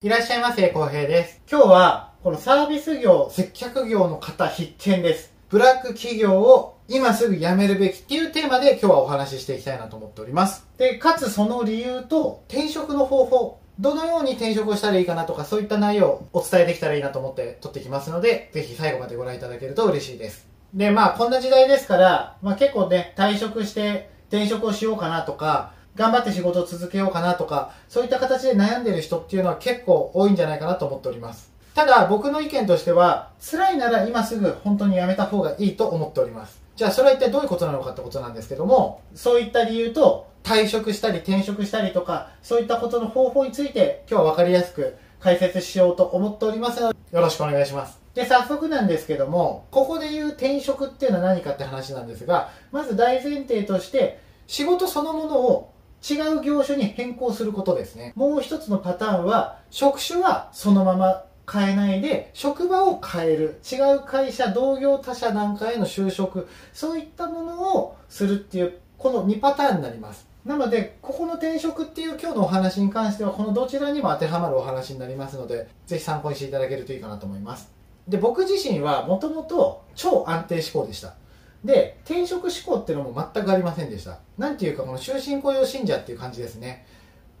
いらっしゃいませ、浩平です。今日は、このサービス業、接客業の方必見です。ブラック企業を今すぐ辞めるべきっていうテーマで今日はお話ししていきたいなと思っております。で、かつその理由と転職の方法、どのように転職をしたらいいかなとかそういった内容をお伝えできたらいいなと思って撮ってきますので、ぜひ最後までご覧いただけると嬉しいです。で、まあこんな時代ですから、まあ結構ね、退職して転職をしようかなとか、頑張って仕事を続けようかなとか、そういった形で悩んでる人っていうのは結構多いんじゃないかなと思っております。ただ僕の意見としては、辛いなら今すぐ本当にやめた方がいいと思っております。じゃあそれは一体どういうことなのかってことなんですけども、そういった理由と退職したり転職したりとか、そういったことの方法について今日は分かりやすく解説しようと思っておりますので、よろしくお願いします。で、早速なんですけども、ここで言う転職っていうのは何かって話なんですが、まず大前提として、仕事そのものを違う業種に変更することですね。もう一つのパターンは、職種はそのまま変えないで、職場を変える。違う会社、同業他社なんかへの就職、そういったものをするっていう、この2パターンになります。なので、ここの転職っていう今日のお話に関しては、このどちらにも当てはまるお話になりますので、ぜひ参考にしていただけるといいかなと思います。で、僕自身はもともと超安定志向でした。で、転職志向っていうのも全くありませんでした。なんていうか、この終身雇用信者っていう感じですね。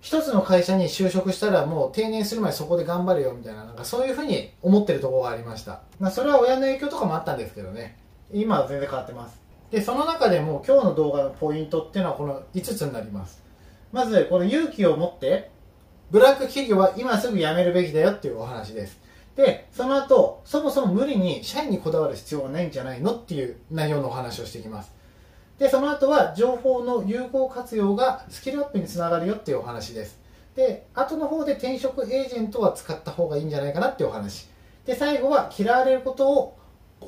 一つの会社に就職したらもう定年する前そこで頑張れよみたいな、なんかそういうふうに思ってるところがありました。まあそれは親の影響とかもあったんですけどね。今は全然変わってます。で、その中でも今日の動画のポイントっていうのはこの5つになります。まず、この勇気を持って、ブラック企業は今すぐ辞めるべきだよっていうお話です。で、その後、そもそも無理に社員にこだわる必要がないんじゃないのっていう内容のお話をしていきます。で、その後は情報の有効活用がスキルアップにつながるよっていうお話です。で、後の方で転職エージェントは使った方がいいんじゃないかなっていうお話。で、最後は嫌われることを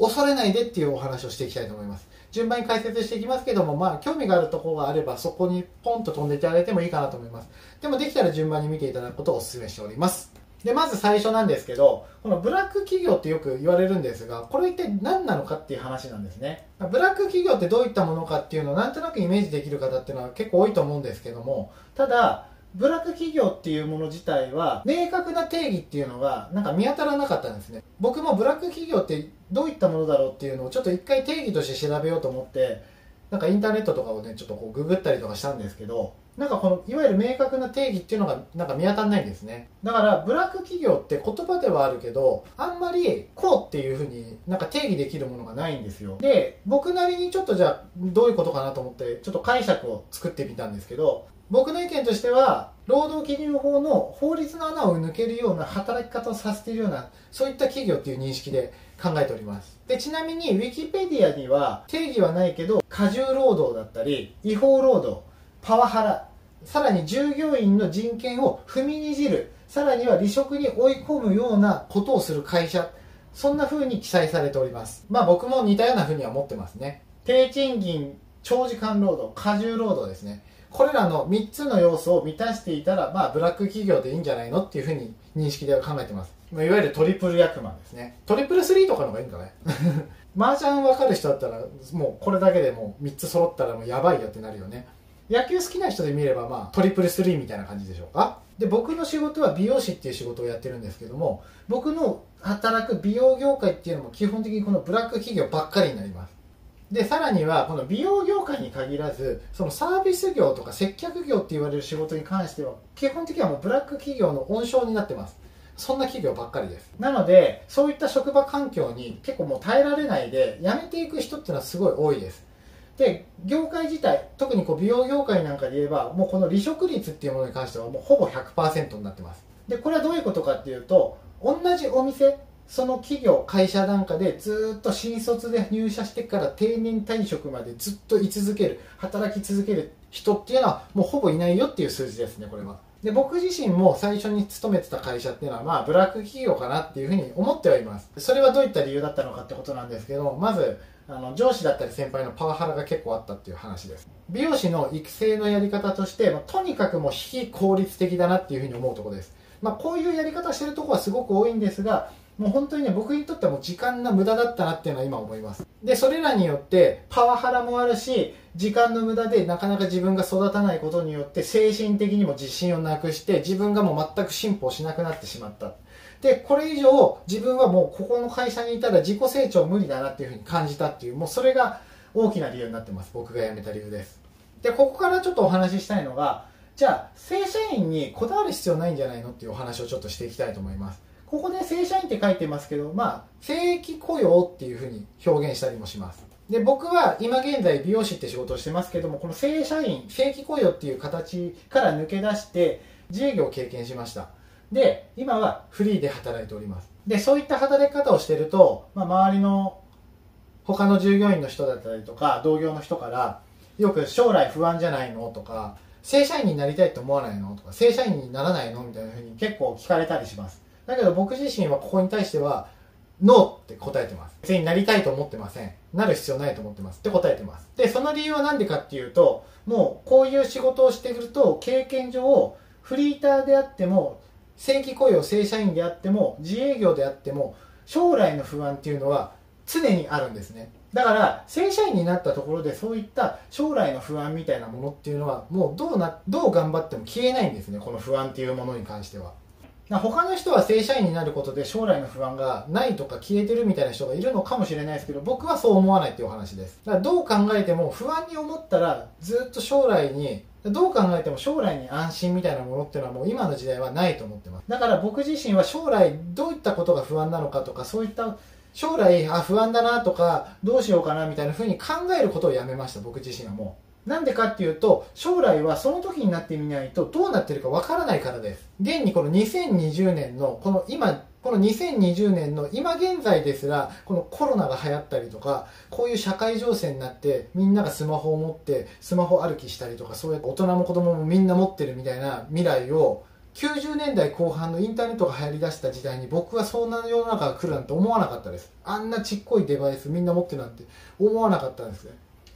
恐れないでっていうお話をしていきたいと思います。順番に解説していきますけども、まあ、興味があるところがあれば、そこにポンと飛んでいただいてもいいかなと思います。でも、できたら順番に見ていただくことをお勧めしております。で、まず最初なんですけど、このブラック企業ってよく言われるんですが、これ一体何なのかっていう話なんですね。ブラック企業ってどういったものかっていうのをなんとなくイメージできる方っていうのは結構多いと思うんですけども、ただ、ブラック企業っていうもの自体は明確な定義っていうのがなんか見当たらなかったんですね僕もブラック企業ってどういったものだろうっていうのをちょっと一回定義として調べようと思ってなんかインターネットとかをねちょっとこうググったりとかしたんですけどなんかこのいわゆる明確な定義っていうのがなんか見当たらないんですね。だからブラック企業って言葉ではあるけどあんまりこうっていうふうになんか定義できるものがないんですよ。で僕なりにちょっとじゃあどういうことかなと思ってちょっと解釈を作ってみたんですけど僕の意見としては労働基準法の法律の穴を抜けるような働き方をさせているようなそういった企業っていう認識で考えております。でちなみにウィキペディアには定義はないけど過重労働だったり違法労働パワハラさらに従業員の人権を踏みにじるさらには離職に追い込むようなことをする会社そんな風に記載されておりますまあ僕も似たような風には思ってますね低賃金長時間労働過重労働ですねこれらの3つの要素を満たしていたら、まあ、ブラック企業でいいんじゃないのっていうふうに認識では考えてます。いわゆるトリプル役満ですね。トリプルスリーとかの方がいいんだね。麻雀分かる人だったら、もうこれだけでもう3つ揃ったらもうやばいよってなるよね。野球好きな人で見れば、まあ、トリプルスリーみたいな感じでしょうか？で、僕の仕事は美容師っていう仕事をやってるんですけども、僕の働く美容業界っていうのも基本的にこのブラック企業ばっかりになります。で、さらには、この美容業界に限らず、そのサービス業とか接客業って言われる仕事に関しては、基本的にはもうブラック企業の温床になってます。そんな企業ばっかりです。なので、そういった職場環境に結構もう耐えられないで、辞めていく人っていうのはすごい多いです。で、業界自体、特にこう美容業界なんかで言えば、もうこの離職率っていうものに関してはもうほぼ100%になってます。で、これはどういうことかっていうと、同じお店、その企業、会社なんかでずっと新卒で入社してから定年退職までずっと居続ける、働き続ける人っていうのはもうほぼいないよっていう数字ですね、これは。で、僕自身も最初に勤めてた会社っていうのはまあブラック企業かなっていうふうに思ってはいます。それはどういった理由だったのかってことなんですけど、まず、あの上司だったり先輩のパワハラが結構あったっていう話です。美容師の育成のやり方として、まあ、とにかくもう非効率的だなっていうふうに思うとこです。まあ、こういうやり方してるとこはすごく多いんですがもう本当にね僕にとってはもう時間の無駄だったなっていうのは今思います。でそれらによってパワハラもあるし時間の無駄でなかなか自分が育たないことによって精神的にも自信をなくして自分がもう全く進歩しなくなってしまった。でこれ以上自分はもうここの会社にいたら自己成長無理だなっていうふうに感じたっていうもうそれが大きな理由になってます僕が辞めた理由です。でここからちょっとお話ししたいのがじゃあ正社員にこだわる必要ないんじゃないのっていうお話をちょっとしていきたいと思います。ここで正社員って書いてますけどまあ正規雇用っていうふうに表現したりもします。で僕は今現在美容師って仕事をしてますけどもこの正社員正規雇用っていう形から抜け出して自営業を経験しました。で今はフリーで働いております。でそういった働き方をしてると、まあ、周りの他の従業員の人だったりとか同業の人からよく将来不安じゃないのとか正社員になりたいと思わないのとか正社員にならないのみたいなふうに結構聞かれたりします。だけど僕自身はここに対してはノーって答えてます。別になりたいと思ってません。なる必要ないと思ってます。って答えてます。でその理由は何でかっていうともうこういう仕事をしてくると経験上フリーターであっても正規雇用正社員であっても自営業であっても将来の不安っていうのは常にあるんですね。だから正社員になったところでそういった将来の不安みたいなものっていうのはもうどうなどう頑張っても消えないんですねこの不安っていうものに関しては。他の人は正社員になることで将来の不安がないとか消えてるみたいな人がいるのかもしれないですけど僕はそう思わないっていうお話です。だからどう考えても不安に思ったらずっと将来にどう考えても将来に安心みたいなものっていうのはもう今の時代はないと思ってます。だから僕自身は将来どういったことが不安なのかとかそういった将来あ不安だなとかどうしようかなみたいな風に考えることをやめました僕自身はもう。なんでかっていうと将来はその時になってみないとどうなってるかわからないからです。現にこの2020年のこの今この2020年の今現在ですらこのコロナが流行ったりとかこういう社会情勢になってみんながスマホを持ってスマホ歩きしたりとかそうやって大人も子供もみんな持ってるみたいな未来を90年代後半のインターネットが流行りだした時代に僕はそんな世の中が来るなんて思わなかったです。あんなちっこいデバイスみんな持ってるなんて思わなかったんですね。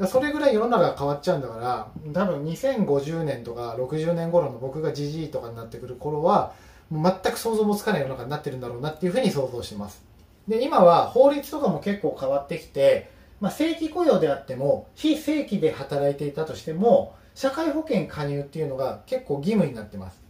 それぐらい世の中が変わっちゃうんだから多分2050年とか60年頃の僕がじじいとかになってくる頃は全く想像もつかない世の中になってるんだろうなっていうふうに想像してます。で今は法律とかも結構変わってきて、まあ、正規雇用であっても非正規で働いていたとしても社会保険加入っていうのが結構義務になってます。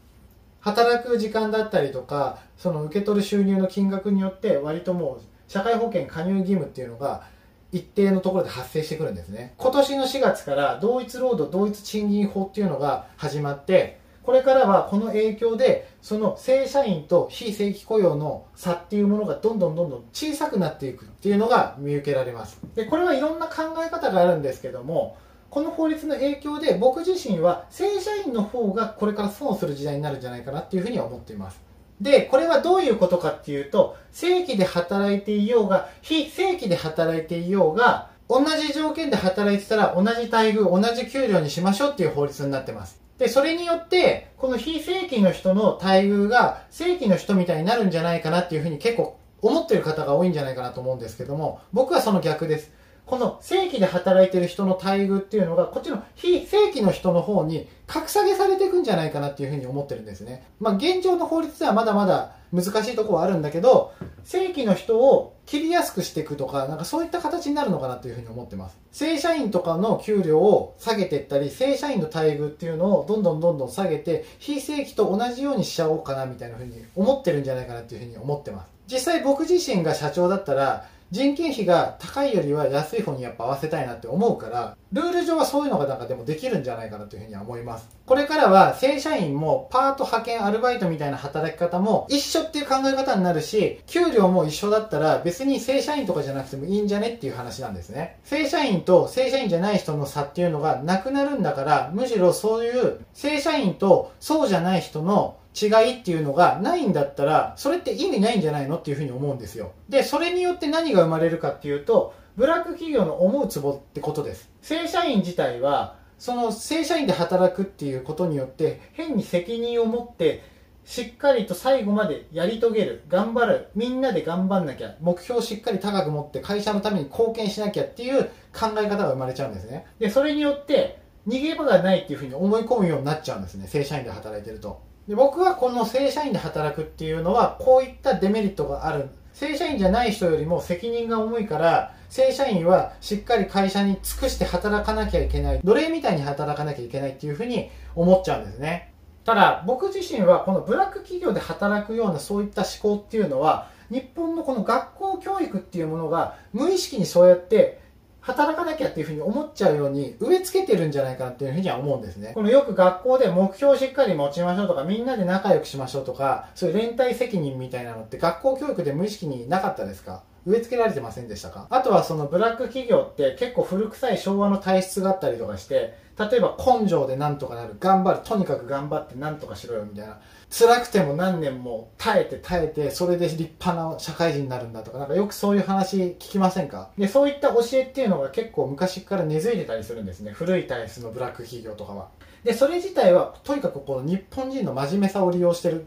働く時間だったりとかその受け取る収入の金額によって割ともう社会保険加入義務っていうのが一定のところで発生してくるんですね。今年の4月から同一労働同一賃金法っていうのが始まってこれからはこの影響でその正社員と非正規雇用の差っていうものがどんどんどんどん小さくなっていくっていうのが見受けられますでこれはいろんな考え方があるんですけどもこの法律の影響で僕自身は正社員の方がこれから損する時代になるんじゃないかなっていうふうには思っていますで、これはどういうことかっていうと、正規で働いていようが、非正規で働いていようが、同じ条件で働いてたら同じ待遇、同じ給料にしましょうっていう法律になってます。で、それによって、この非正規の人の待遇が正規の人みたいになるんじゃないかなっていうふうに結構思ってる方が多いんじゃないかなと思うんですけども、僕はその逆です。この正規で働いてる人の待遇っていうのが、こっちの非正規の人の方に格下げされていくんじゃないかなっていうふうに思ってるんですね。まあ現状の法律ではまだまだ難しいとこはあるんだけど、正規の人を切りやすくしていくとか、なんかそういった形になるのかなというふうに思ってます。正社員とかの給料を下げていったり、正社員の待遇っていうのをどんどんどんどん下げて、非正規と同じようにしちゃおうかなみたいなふうに思ってるんじゃないかなっていうふうに思ってます。実際僕自身が社長だったら、人件費が高いよりは安い方にやっぱ合わせたいなって思うから、ルール上はそういうのがなんかでもできるんじゃないかなというふうには思います。これからは正社員もパート派遣アルバイトみたいな働き方も一緒っていう考え方になるし、給料も一緒だったら別に正社員とかじゃなくてもいいんじゃねっていう話なんですね。正社員と正社員じゃない人の差っていうのがなくなるんだから、むしろそういう正社員とそうじゃない人の違いっていうのがないんだったら、それって意味ないんじゃないのっていうふうに思うんですよ。で、それによって何が生まれるかっていうと、ブラック企業の思うツボってことです。正社員自体は、その正社員で働くっていうことによって、変に責任を持って、しっかりと最後までやり遂げる、頑張る、みんなで頑張んなきゃ、目標をしっかり高く持って会社のために貢献しなきゃっていう考え方が生まれちゃうんですね。で、それによって、逃げ場がないっていうふうに思い込むようになっちゃうんですね、正社員で働いてると。で僕はこの正社員で働くっていうのはこういったデメリットがある。正社員じゃない人よりも責任が重いから正社員はしっかり会社に尽くして働かなきゃいけない。奴隷みたいに働かなきゃいけないっていうふうに思っちゃうんですね。ただ僕自身はこのブラック企業で働くようなそういった思考っていうのは日本のこの学校教育っていうものが無意識にそうやって働かなきゃっていうふうに思っちゃうように植え付けてるんじゃないかなっていうふうには思うんですね。このよく学校で目標をしっかり持ちましょうとかみんなで仲良くしましょうとかそういう連帯責任みたいなのって学校教育で無意識になかったですか？植え付けられてませんでしたか？あとはそのブラック企業って結構古臭い昭和の体質があったりとかして例えば根性でなんとかなる。頑張る。とにかく頑張ってなんとかしろよみたいな。辛くても何年も耐えて耐えてそれで立派な社会人になるんだとか。なんかよくそういう話聞きませんか？でそういった教えっていうのが結構昔から根付いてたりするんですね。古い体質のブラック企業とかは。でそれ自体はとにかくこの日本人の真面目さを利用してる。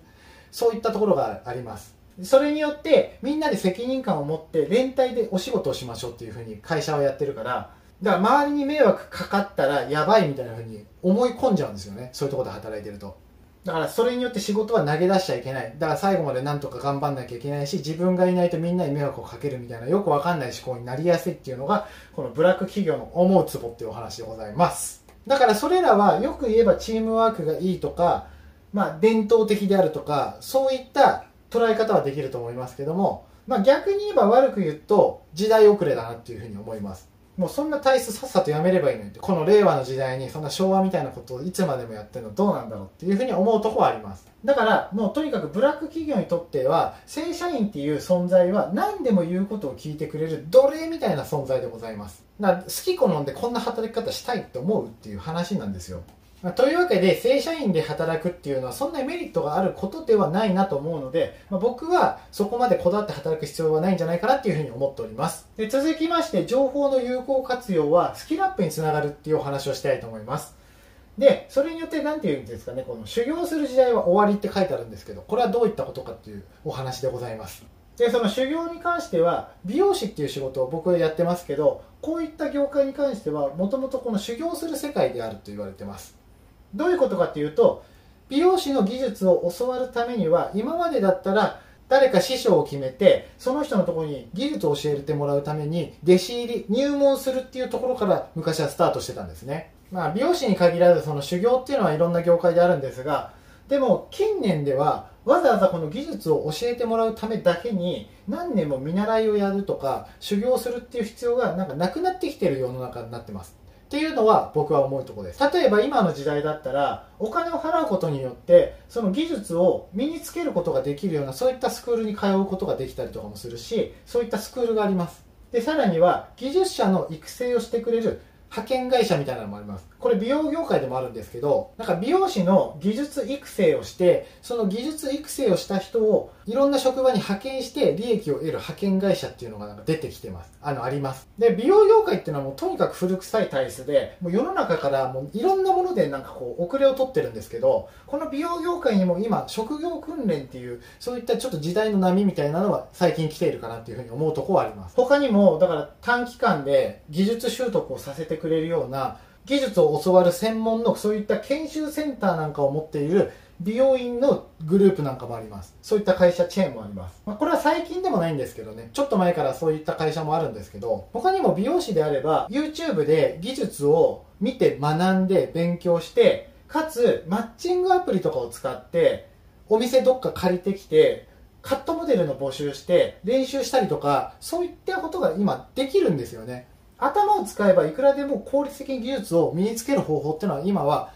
そういったところがあります。それによってみんなで責任感を持って連帯でお仕事をしましょうっていうふうに会社はやってるからだから周りに迷惑かかったらやばいみたいなふうに思い込んじゃうんですよね。そういうところで働いてると。だからそれによって仕事は投げ出しちゃいけない。だから最後までなんとか頑張んなきゃいけないし自分がいないとみんなに迷惑をかけるみたいなよくわかんない思考になりやすいっていうのがこのブラック企業の思うツボっていうお話でございます。だからそれらはよく言えばチームワークがいいとかまあ伝統的であるとかそういった捉え方はできると思いますけどもまあ逆に言えば悪く言うと時代遅れだなっていうふうに思います。もうそんな体質さっさとやめればいいのにってこの令和の時代にそんな昭和みたいなことをいつまでもやってるのどうなんだろうっていうふうに思うとこはあります。だからもうとにかくブラック企業にとっては正社員っていう存在は何でも言うことを聞いてくれる奴隷みたいな存在でございます。だから好き好んでこんな働き方したいって思うっていう話なんですよ。まあ、というわけで正社員で働くっていうのはそんなにメリットがあることではないなと思うので、まあ、僕はそこまでこだわって働く必要はないんじゃないかなっていうふうに思っております。で続きまして情報の有効活用はスキルアップにつながるっていうお話をしたいと思います。でそれによって何て言うんですかねこの修行する時代は終わりって書いてあるんですけどこれはどういったことかっていうお話でございます。でその修行に関しては美容師っていう仕事を僕はやってますけどこういった業界に関してはもともとこの修行する世界であると言われてます。どういうことかっていうと美容師の技術を教わるためには今までだったら誰か師匠を決めてその人のところに技術を教えてもらうために弟子入り入門するっていうところから昔はスタートしてたんですね。まあ美容師に限らずその修行っていうのはいろんな業界であるんですがでも近年ではわざわざこの技術を教えてもらうためだけに何年も見習いをやるとか修行するっていう必要がなんかなくなってきてる世の中になってます。っていうのは僕は思うところです。例えば今の時代だったらお金を払うことによってその技術を身につけることができるようなそういったスクールに通うことができたりとかもするしそういったスクールがあります。でさらには技術者の育成をしてくれる派遣会社みたいなのもあります。これ美容業界でもあるんですけどなんか美容師の技術育成をしてその技術育成をした人をいろんな職場に派遣して利益を得る派遣会社っていうのがなんか出てきてます。あのあります。で美容業界っていうのはもうとにかく古臭い体質でもう世の中からもういろんなものでなんかこう遅れを取ってるんですけどこの美容業界にも今職業訓練っていうそういったちょっと時代の波みたいなのは最近来ているかなっていうふうに思うところはあります。他にもだから短期間で技術習得をさせてくれるような技術を教わる専門のそういった研修センターなんかを持っている美容院のグループなんかもあります。そういった会社チェーンもあります、まあ、これは最近でもないんですけどね。ちょっと前からそういった会社もあるんですけど他にも美容師であれば YouTube で技術を見て学んで勉強してかつマッチングアプリとかを使ってお店どっか借りてきてカットモデルの募集して練習したりとかそういったことが今できるんですよね。頭を使えばいくらでも効率的に技術を身につける方法っていうのは今は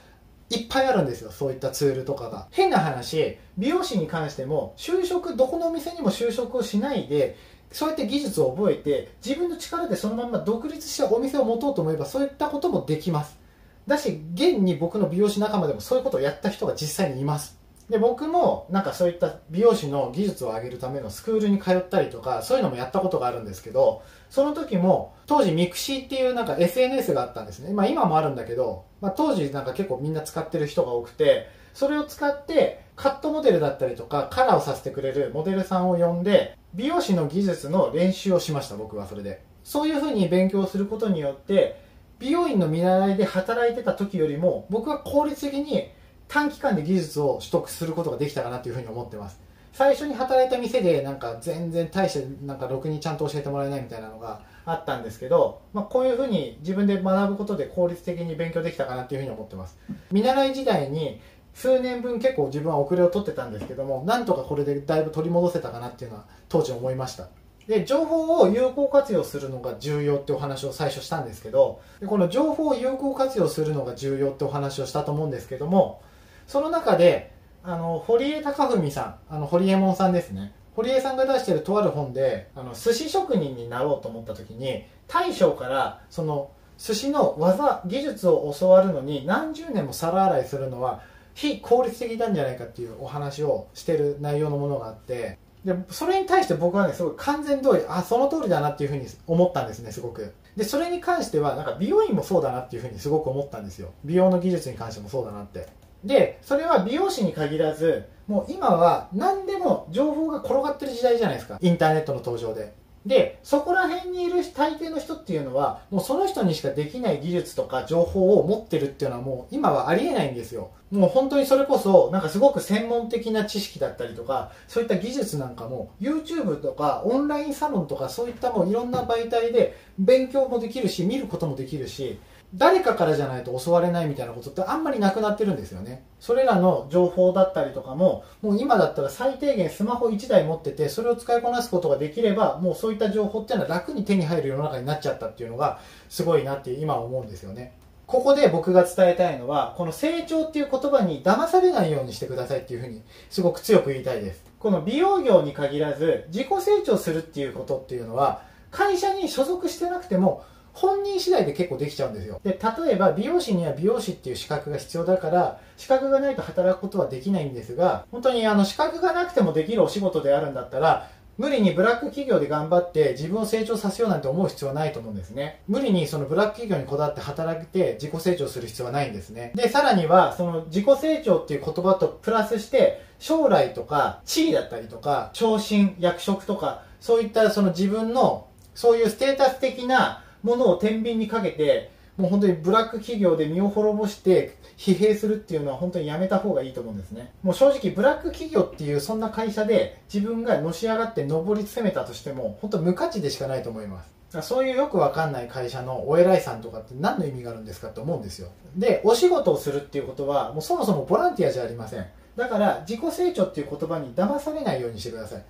いっぱいあるんですよそういったツールとかが。変な話美容師に関しても就職どこのお店にも就職をしないでそうやって技術を覚えて自分の力でそのまま独立したお店を持とうと思えばそういったこともできます。だし現に僕の美容師仲間でもそういうことをやった人が実際にいます。で僕もなんかそういった美容師の技術を上げるためのスクールに通ったりとかそういうのもやったことがあるんですけどその時も当時 mixi っていうなんか SNS があったんですね、まあ、今もあるんだけど、まあ、当時なんか結構みんな使ってる人が多くてそれを使ってカットモデルだったりとかカラーをさせてくれるモデルさんを呼んで美容師の技術の練習をしました僕はそれで。そういうふうに勉強することによって美容院の見習いで働いてた時よりも僕は効率的に短期間で技術を取得することができたかなというふうに思ってます。最初に働いた店でなんか全然大してなんかろくにちゃんと教えてもらえないみたいなのがあったんですけど、まあ、こういうふうに自分で学ぶことで効率的に勉強できたかなっていうふうに思ってます。見習い時代に数年分結構自分は遅れを取ってたんですけどもなんとかこれでだいぶ取り戻せたかなっていうのは当時思いました。で情報を有効活用するのが重要ってお話を最初したんですけどでこの情報を有効活用するのが重要ってお話をしたと思うんですけどもその中であの堀江貴文さんあの堀江門さんですね。堀江さんが出してるとある本であの寿司職人になろうと思った時に大将からその寿司の技技術を教わるのに何十年も皿洗いするのは非効率的なんじゃないかっていうお話をしてる内容のものがあってでそれに対して僕はねすごい完全通りあその通りだなっていうふうに思ったんですねすごく。でそれに関してはなんか美容院もそうだなっていうふうにすごく思ったんですよ。美容の技術に関してもそうだなって。でそれは美容師に限らずもう今は何でも情報が転がってる時代じゃないですか。インターネットの登場で。でそこら辺にいる大抵の人っていうのはもうその人にしかできない技術とか情報を持ってるっていうのはもう今はありえないんですよ。もう本当にそれこそなんかすごく専門的な知識だったりとかそういった技術なんかも YouTube とかオンラインサロンとかそういったもういろんな媒体で勉強もできるし見ることもできるし誰かからじゃないと教われないみたいなことってあんまりなくなってるんですよね。それらの情報だったりとかももう今だったら最低限スマホ1台持っててそれを使いこなすことができればもうそういった情報っていうのは楽に手に入る世の中になっちゃったっていうのがすごいなって今思うんですよね。ここで僕が伝えたいのはこの成長っていう言葉に騙されないようにしてくださいっていうふうにすごく強く言いたいです。この美容業に限らず自己成長するっていうことっていうのは会社に所属してなくても本人次第で結構できちゃうんですよ。で例えば美容師には美容師っていう資格が必要だから資格がないと働くことはできないんですが本当にあの資格がなくてもできるお仕事であるんだったら無理にブラック企業で頑張って自分を成長させようなんて思う必要はないと思うんですね。無理にそのブラック企業にこだわって働いて自己成長する必要はないんですね。でさらにはその自己成長っていう言葉とプラスして将来とか地位だったりとか昇進役職とかそういったその自分のそういうステータス的なものを天秤にかけてもう本当にブラック企業で身を滅ぼして疲弊するっていうのは本当にやめた方がいいと思うんですね。もう正直ブラック企業っていうそんな会社で自分がのし上がって上り詰めたとしても本当無価値でしかないと思います。そういうよくわかんない会社のお偉いさんとかって何の意味があるんですかって思うんですよ。でお仕事をするっていうことはもうそもそもボランティアじゃありません。だから自己成長っていう言葉に騙されないようにしてください。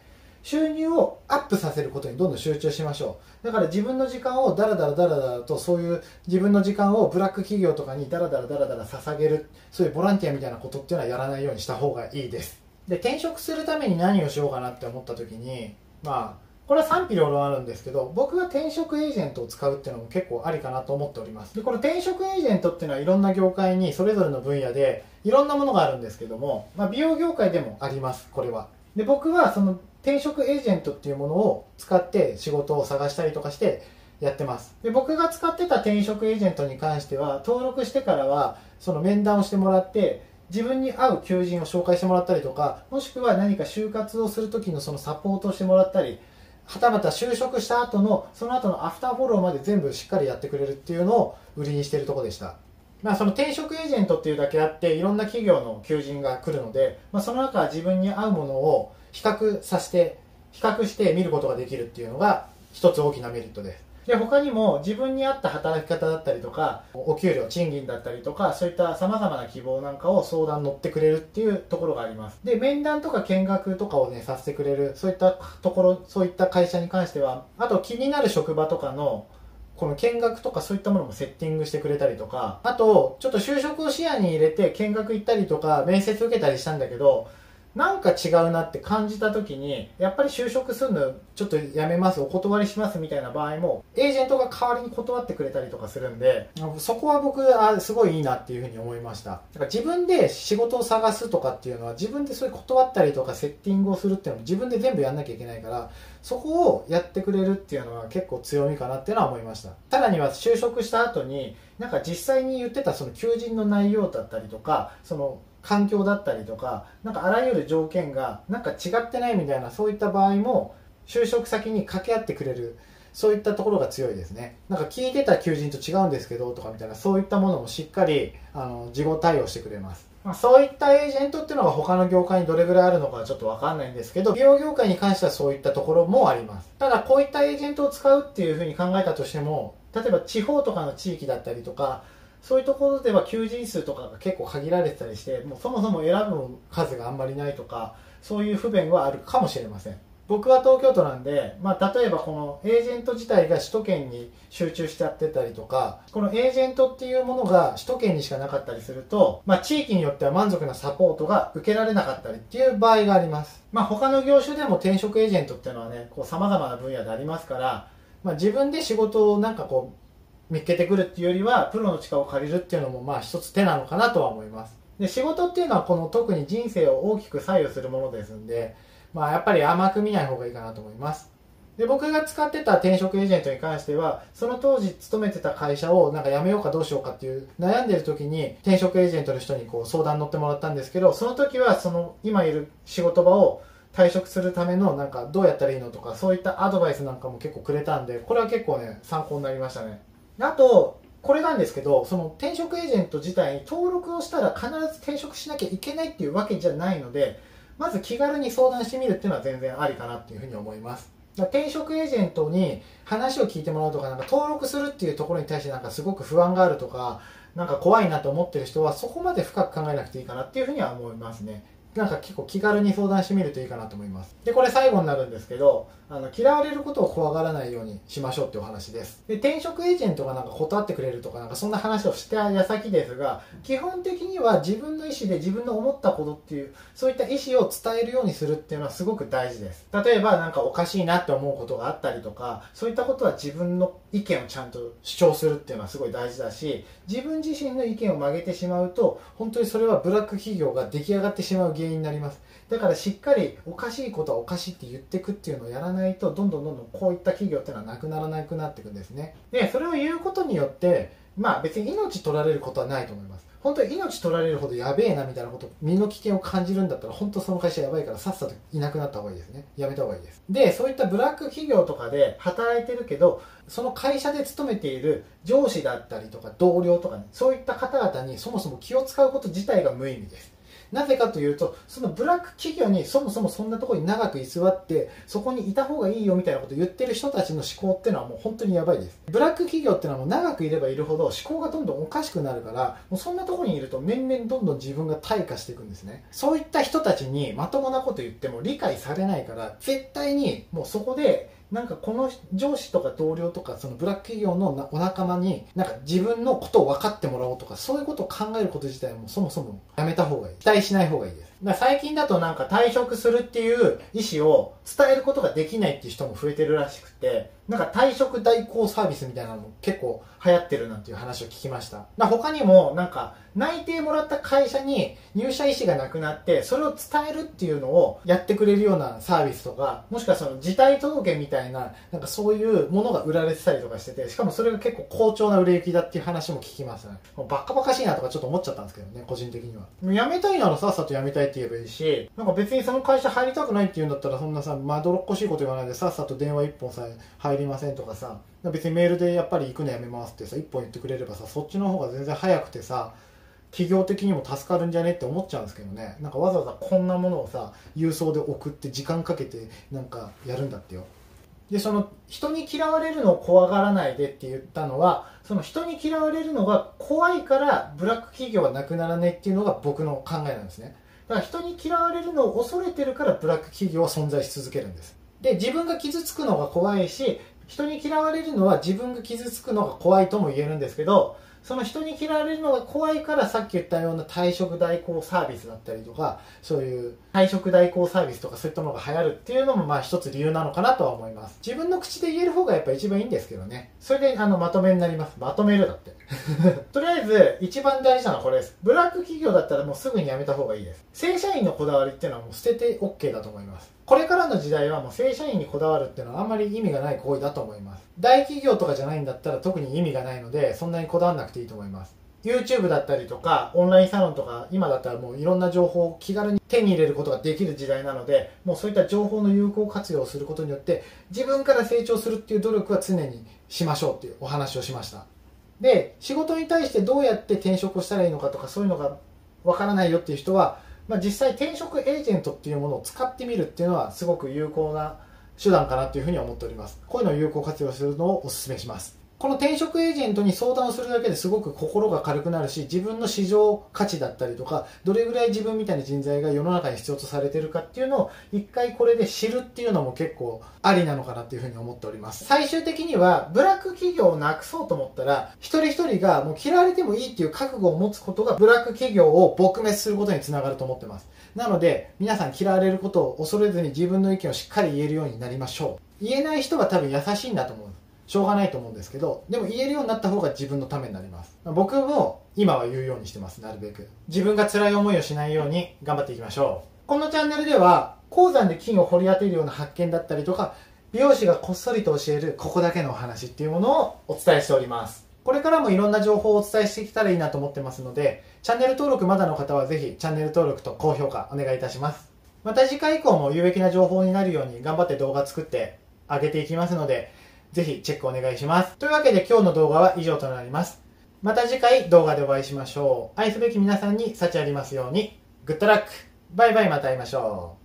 収入をアップさせることにどんどん集中しましょう。だから自分の時間をダラダラダラダラとそういう自分の時間をブラック企業とかにダラダラダラダラ捧げるそういうボランティアみたいなことっていうのはやらないようにした方がいいです。で転職するために何をしようかなって思った時にまあこれは賛否両論あるんですけど僕は転職エージェントを使うっていうのも結構ありかなと思っております。でこの転職エージェントっていうのはいろんな業界にそれぞれの分野でいろんなものがあるんですけども、まあ、美容業界でもありますこれは。で僕はその転職エージェントっていうものを使って仕事を探したりとかしてやってます。で僕が使ってた転職エージェントに関しては登録してからはその面談をしてもらって自分に合う求人を紹介してもらったりとかもしくは何か就活をする時のそのサポートをしてもらったりはたまた就職した後のその後のアフターフォローまで全部しっかりやってくれるっていうのを売りにしてるとこでした。まあ、その転職エージェントっていうだけあっていろんな企業の求人が来るので、まあ、その中は自分に合うものを比較させて比較して見ることができるっていうのが一つ大きなメリットで。すで他にも自分に合った働き方だったりとかお給料賃金だったりとかそういったさまざまな希望なんかを相談乗ってくれるっていうところがあります。で面談とか見学とかをねさせてくれるそういったところそういった会社に関してはあと気になる職場とかのこの見学とかそういったものもセッティングしてくれたりとかあとちょっと就職を視野に入れて見学行ったりとか面接受けたりしたんだけどなんか違うなって感じた時にやっぱり就職するのちょっとやめますお断りしますみたいな場合もエージェントが代わりに断ってくれたりとかするんでそこは僕あすごいいいなっていうふうに思いました。だから自分で仕事を探すとかっていうのは自分でそういう断ったりとかセッティングをするっていうのも自分で全部やんなきゃいけないからそこをやってくれるっていうのは結構強みかなっていうのは思いました。さらには就職した後になんか実際に言ってたその求人の内容だったりとかその環境だったりとかなんかあらゆる条件がなんか違ってないみたいなそういった場合も就職先に掛け合ってくれるそういったところが強いですねなんか聞いてた求人と違うんですけどとかみたいなそういったものもしっかりあの事後対応してくれますまあ、そういったエージェントっていうのが他の業界にどれぐらいあるのかちょっとわかんないんですけど、美容業界に関してはそういったところもあります。ただ、こういったエージェントを使うっていうふうに考えたとしても、例えば地方とかの地域だったりとか、そういうところでは求人数とかが結構限られてたりして、もうそもそも選ぶ数があんまりないとか、そういう不便はあるかもしれません。僕は東京都なんで、まあ、例えばこのエージェント自体が首都圏に集中しちゃってたりとか、このエージェントっていうものが首都圏にしかなかったりすると、まあ、地域によっては満足なサポートが受けられなかったりっていう場合があります。まあ、他の業種でも転職エージェントっていうのはね、こう様々な分野でありますから、まあ、自分で仕事をなんかこう、見つけてくるっていうよりは、プロの力を借りるっていうのもまあ一つ手なのかなとは思います。で、仕事っていうのはこの特に人生を大きく左右するものですんで、まあやっぱり甘く見ない方がいいかなと思います。で、僕が使ってた転職エージェントに関しては、その当時勤めてた会社をなんか辞めようかどうしようかっていう悩んでる時に転職エージェントの人にこう相談乗ってもらったんですけど、その時はその今いる仕事場を退職するためのなんかどうやったらいいのとかそういったアドバイスなんかも結構くれたんで、これは結構ね、参考になりましたね。あと、これなんですけど、その転職エージェント自体に登録をしたら必ず転職しなきゃいけないっていうわけじゃないので、まず気軽に相談してみるっていうのは全然ありかなっていうふうに思います。だ転職エージェントに話を聞いてもらうとか、なんか登録するっていうところに対してなんかすごく不安があるとか、なんか怖いなと思ってる人はそこまで深く考えなくていいかなっていうふうには思いますね。なんか結構気軽に相談してみるといいかなと思います。で、これ最後になるんですけど、あの、嫌われることを怖がらないようにしましょうってお話です。で、転職エージェントがなんか断ってくれるとか、なんかそんな話をした矢先ですが、基本的には自分の意思で自分の思ったことっていう、そういった意思を伝えるようにするっていうのはすごく大事です。例えばなんかおかしいなって思うことがあったりとか、そういったことは自分の意見をちゃんと主張するっていうのはすごい大事だし、自分自身の意見を曲げてしまうと、本当にそれはブラック企業が出来上がってしまう原因になります。だからしっかりおかしいことはおかしいって言ってくっていうのをやらないとどんどんどんどんこういった企業っていうのはなくならなくなっていくんですね。でそれを言うことによってまあ別に命取られることはないと思います。本当に命取られるほどやべえなみたいなこと身の危険を感じるんだったら本当その会社やばいからさっさといなくなった方がいいですね。やめた方がいいです。でそういったブラック企業とかで働いてるけどその会社で勤めている上司だったりとか同僚とかねそういった方々にそもそも気を使うこと自体が無意味です。なぜかというと、そのブラック企業にそもそもそんなところに長く居座って、そこにいた方がいいよみたいなことを言ってる人たちの思考っていうのはもう本当にやばいです。ブラック企業っていうのはもう長くいればいるほど思考がどんどんおかしくなるから、もうそんなところにいると年々どんどん自分が退化していくんですね。そういった人たちにまともなこと言っても理解されないから、絶対にもうそこでなんかこの上司とか同僚とかそのブラック企業のお仲間になんか自分のことを分かってもらおうとかそういうことを考えること自体もそもそもやめた方がいい。期待しない方がいいですだ最近だとなんか退職するっていう意思を伝えることができないっていう人も増えてるらしくて、なんか退職代行サービスみたいなのも結構流行ってるなんていう話を聞きました。だ他にもなんか内定もらった会社に入社意思がなくなって、それを伝えるっていうのをやってくれるようなサービスとか、もしくはその辞退届みたいな、なんかそういうものが売られてたりとかしてて、しかもそれが結構好調な売れ行きだっていう話も聞きますね。バカバカしいなとかちょっと思っちゃったんですけどね、個人的には。辞めたいならさっさと辞めたいって言えばいいし、なんか別にその会社入りたくないって言うんだったら、そんなさ、まどろっこしいこと言わないでさっさと電話一本さえ入りませんとかさ、別にメールでやっぱり行くのやめますってさ、一本言ってくれればさ、そっちの方が全然早くてさ、企業的にも助かるんじゃねって思っちゃうんですけどね。なんかわざわざこんなものをさ、郵送で送って時間かけてなんかやるんだってよ。で、その人に嫌われるのを怖がらないでって言ったのは、その人に嫌われるのが怖いからブラック企業はなくならないっていうのが僕の考えなんですね。だから人に嫌われるのを恐れてるからブラック企業は存在し続けるんです。で、自分が傷つくのが怖いし、人に嫌われるのは自分が傷つくのが怖いとも言えるんですけど、その人に嫌われるのが怖いからさっき言ったような退職代行サービスだったりとか、そういう退職代行サービスとかそういったものが流行るっていうのもまあ一つ理由なのかなとは思います。自分の口で言える方がやっぱ一番いいんですけどね。それであのまとめになります。まとめるだって。とりあえず一番大事なのはこれです。ブラック企業だったらもうすぐに辞めた方がいいです。正社員のこだわりっていうのはもう捨てて OK だと思います。これからの時代はもう正社員にこだわるっていうのはあんまり意味がない行為だと思います。大企業とかじゃないんだったら特に意味がないので、そんなにこだわらなくていいと思います。YouTube だったりとか、オンラインサロンとか、今だったらもういろんな情報を気軽に手に入れることができる時代なので、もうそういった情報の有効活用をすることによって、自分から成長するっていう努力は常にしましょうっていうお話をしました。で、仕事に対してどうやって転職をしたらいいのかとか、そういうのがわからないよっていう人は、まあ、実際転職エージェントっていうものを使ってみるっていうのはすごく有効な手段かなというふうに思っております。こういうのを有効活用するのをお勧めします。この転職エージェントに相談をするだけですごく心が軽くなるし自分の市場価値だったりとかどれぐらい自分みたいな人材が世の中に必要とされてるかっていうのを一回これで知るっていうのも結構ありなのかなっていうふうに思っております。最終的にはブラック企業をなくそうと思ったら一人一人がもう嫌われてもいいっていう覚悟を持つことがブラック企業を撲滅することにつながると思ってます。なので皆さん嫌われることを恐れずに自分の意見をしっかり言えるようになりましょう。言えない人は多分優しいんだと思う。しょうがないと思うんですけどでも言えるようになった方が自分のためになります。僕も今は言うようにしてますなるべく。自分が辛い思いをしないように頑張っていきましょう。このチャンネルでは鉱山で金を掘り当てるような発見だったりとか美容師がこっそりと教えるここだけのお話っていうものをお伝えしております。これからもいろんな情報をお伝えしていけたらいいなと思ってますのでチャンネル登録まだの方はぜひチャンネル登録と高評価お願いいたします。また次回以降も有益な情報になるように頑張って動画作ってあげていきますのでぜひチェックお願いします。というわけで今日の動画は以上となります。また次回動画でお会いしましょう。愛すべき皆さんに幸ありますように。グッドラックバイバイまた会いましょう。